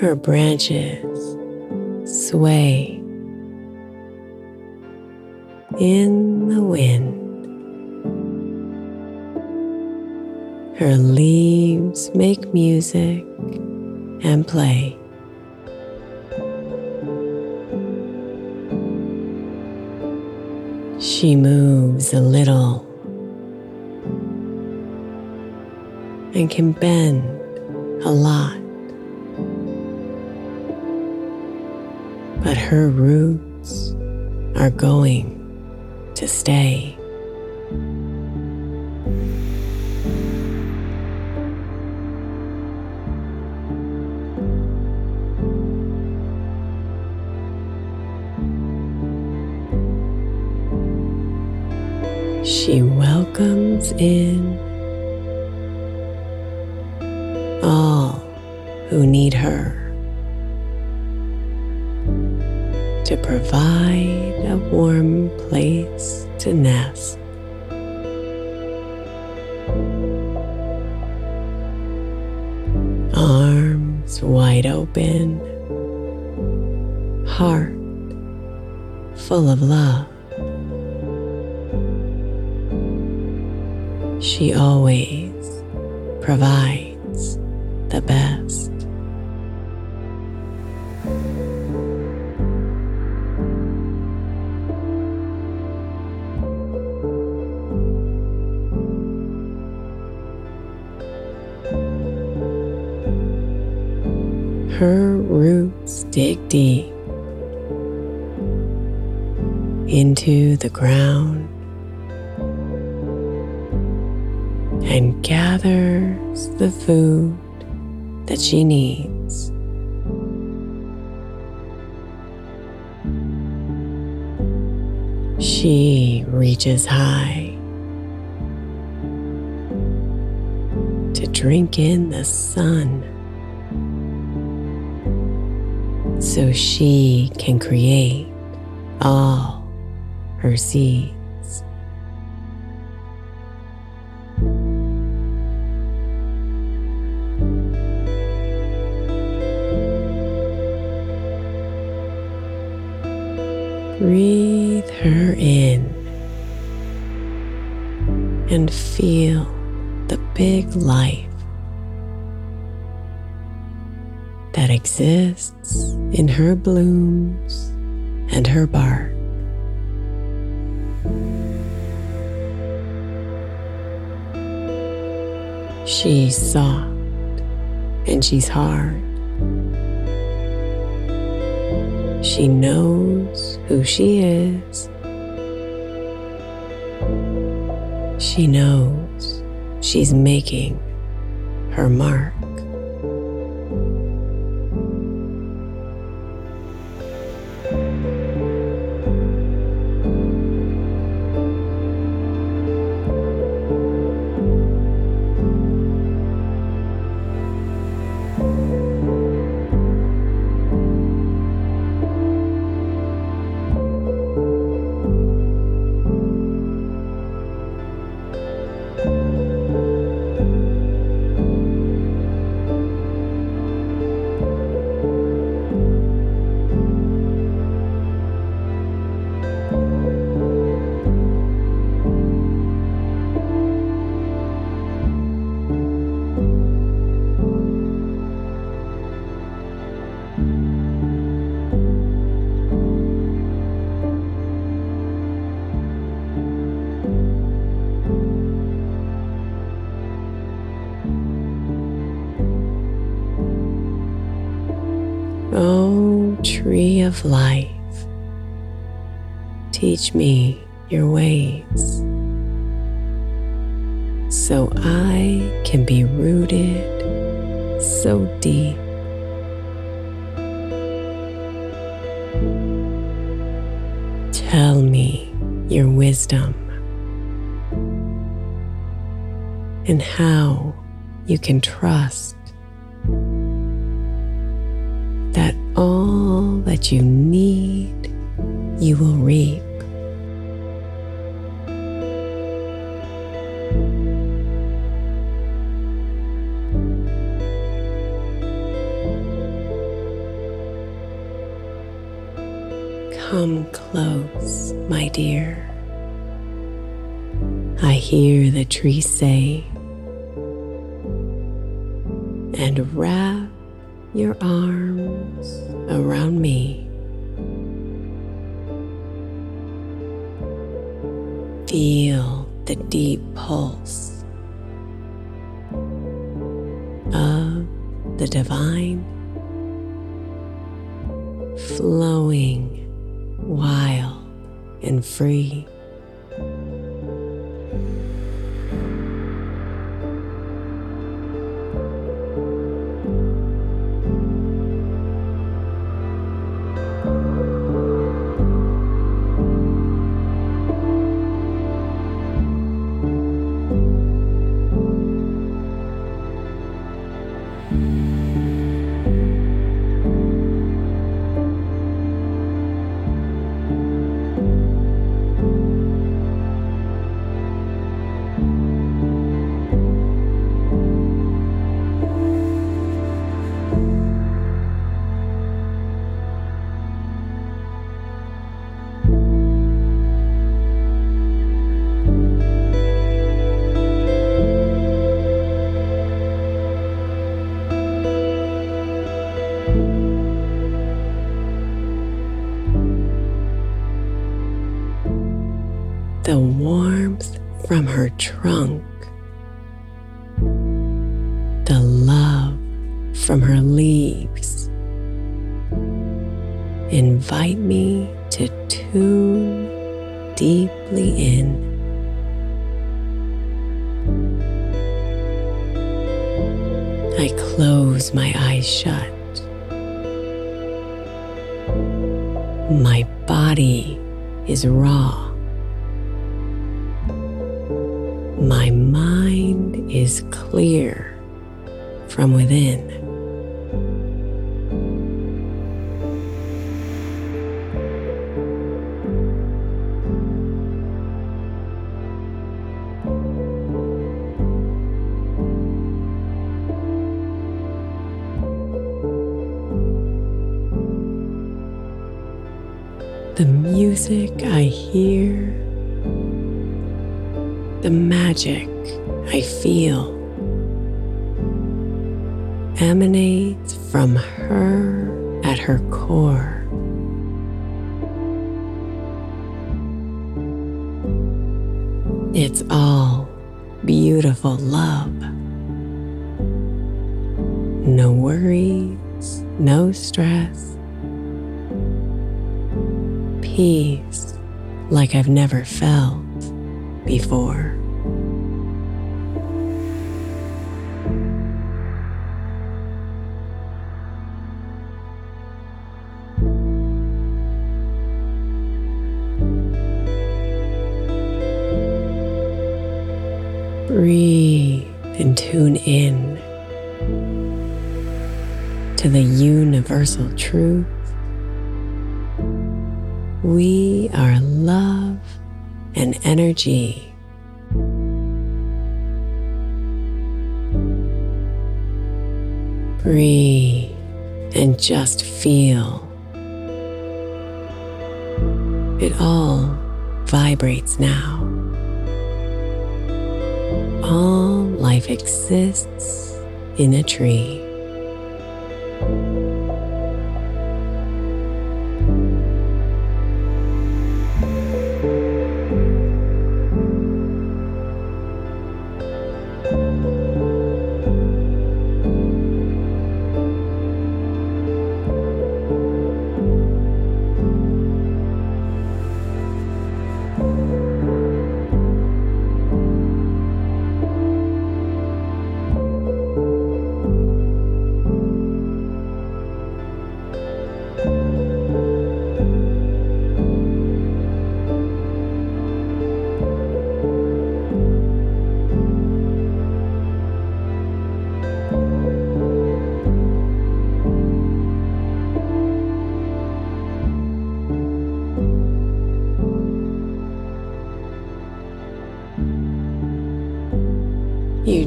Her branches sway in the wind. Her leaves make music and play. She moves a little and can bend a lot. But her roots are going to stay. She welcomes in all who need her to provide a warm place to nest. Arms wide open, heart full of love. She always provides the best. Her roots dig deep into the ground and gathers the food that she needs. She reaches high to drink in the sun so she can create all her seeds. Breathe her in and feel the big life that exists in her blooms and her bark. She's soft and she's hard. She knows who she is. She knows she's making her mark. Life, teach me your ways so I can be rooted so deep. Tell me your wisdom and how you can trust all that you need, you will reap. Come close, my dear. I hear the tree say, and wrap your arms around me. Feel the deep pulse of the divine flowing wild and free. The warmth from her trunk, My mind is clear from within. The music I hear, the magic I feel emanates from her at her core. It's all beautiful love. No worries, no stress. Peace like I've never felt before. Breathe and tune in to the universal truth. We are love and energy. Breathe and just feel. It all vibrates now. All life exists in a tree.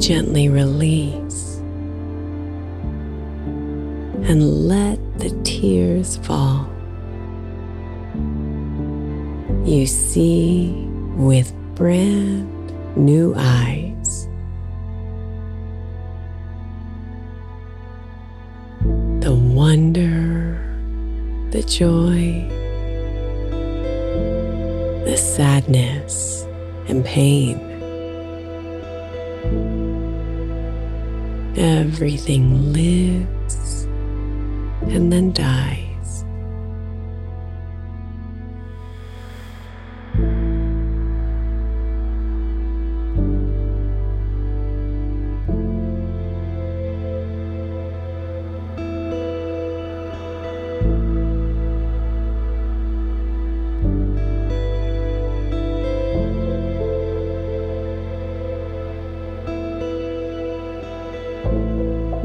Gently release and let the tears fall. You see with brand new eyes. The wonder, the joy, the sadness and pain. Everything lives and then dies.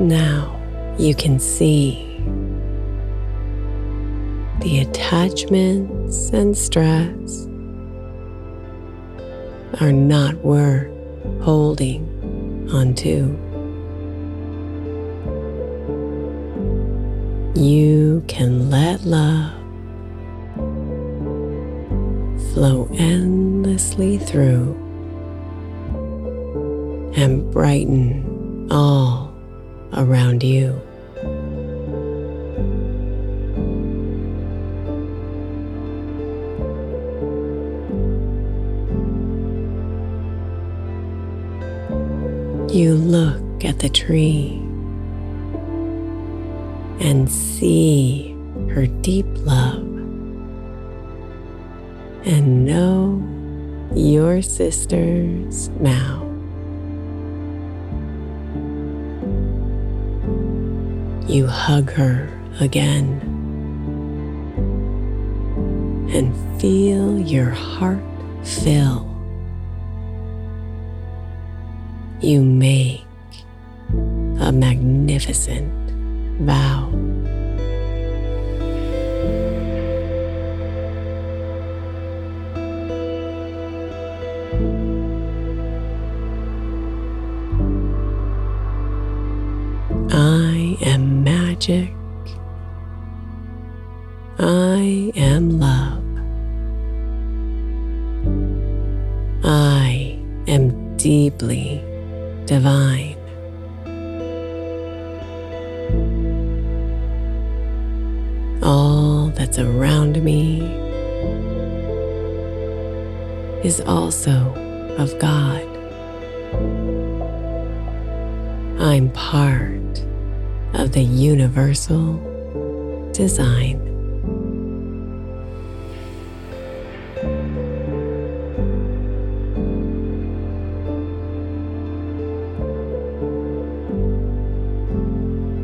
Now you can see the attachments and stress are not worth holding onto. You can let love flow endlessly through and brighten all around you. You look at the tree and see her deep love and know your sisters now. You hug her again and feel your heart fill. You make a magnificent vow. All that's around me is also of God. I'm part of the universal design.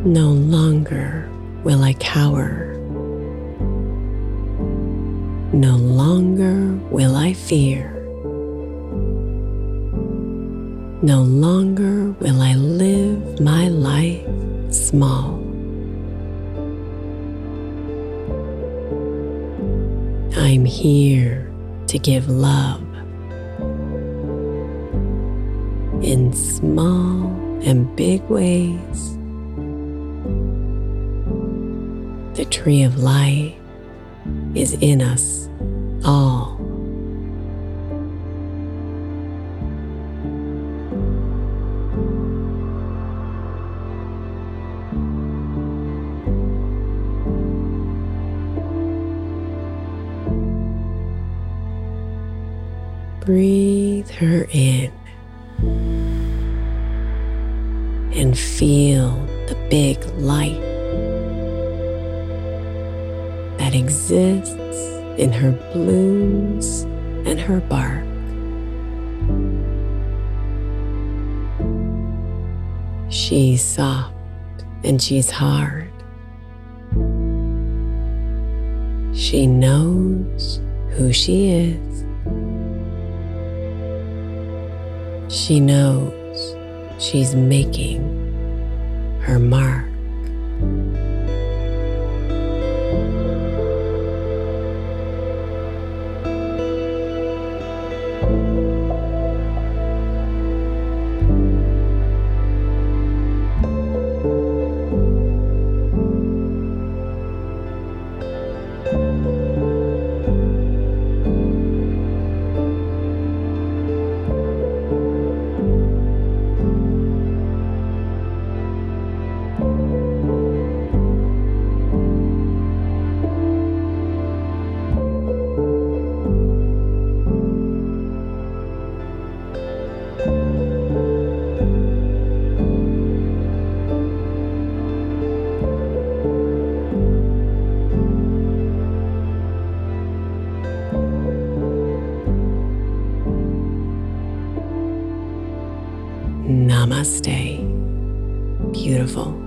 No longer will I cower. No longer will I fear. No longer will I live my life small. I'm here to give love in small and big ways. The tree of life is in us all. Breathe her in and feel the big light exists in her blooms and her bark. She's soft and she's hard. She knows who she is. She knows she's making her mark. Namaste. Beautiful.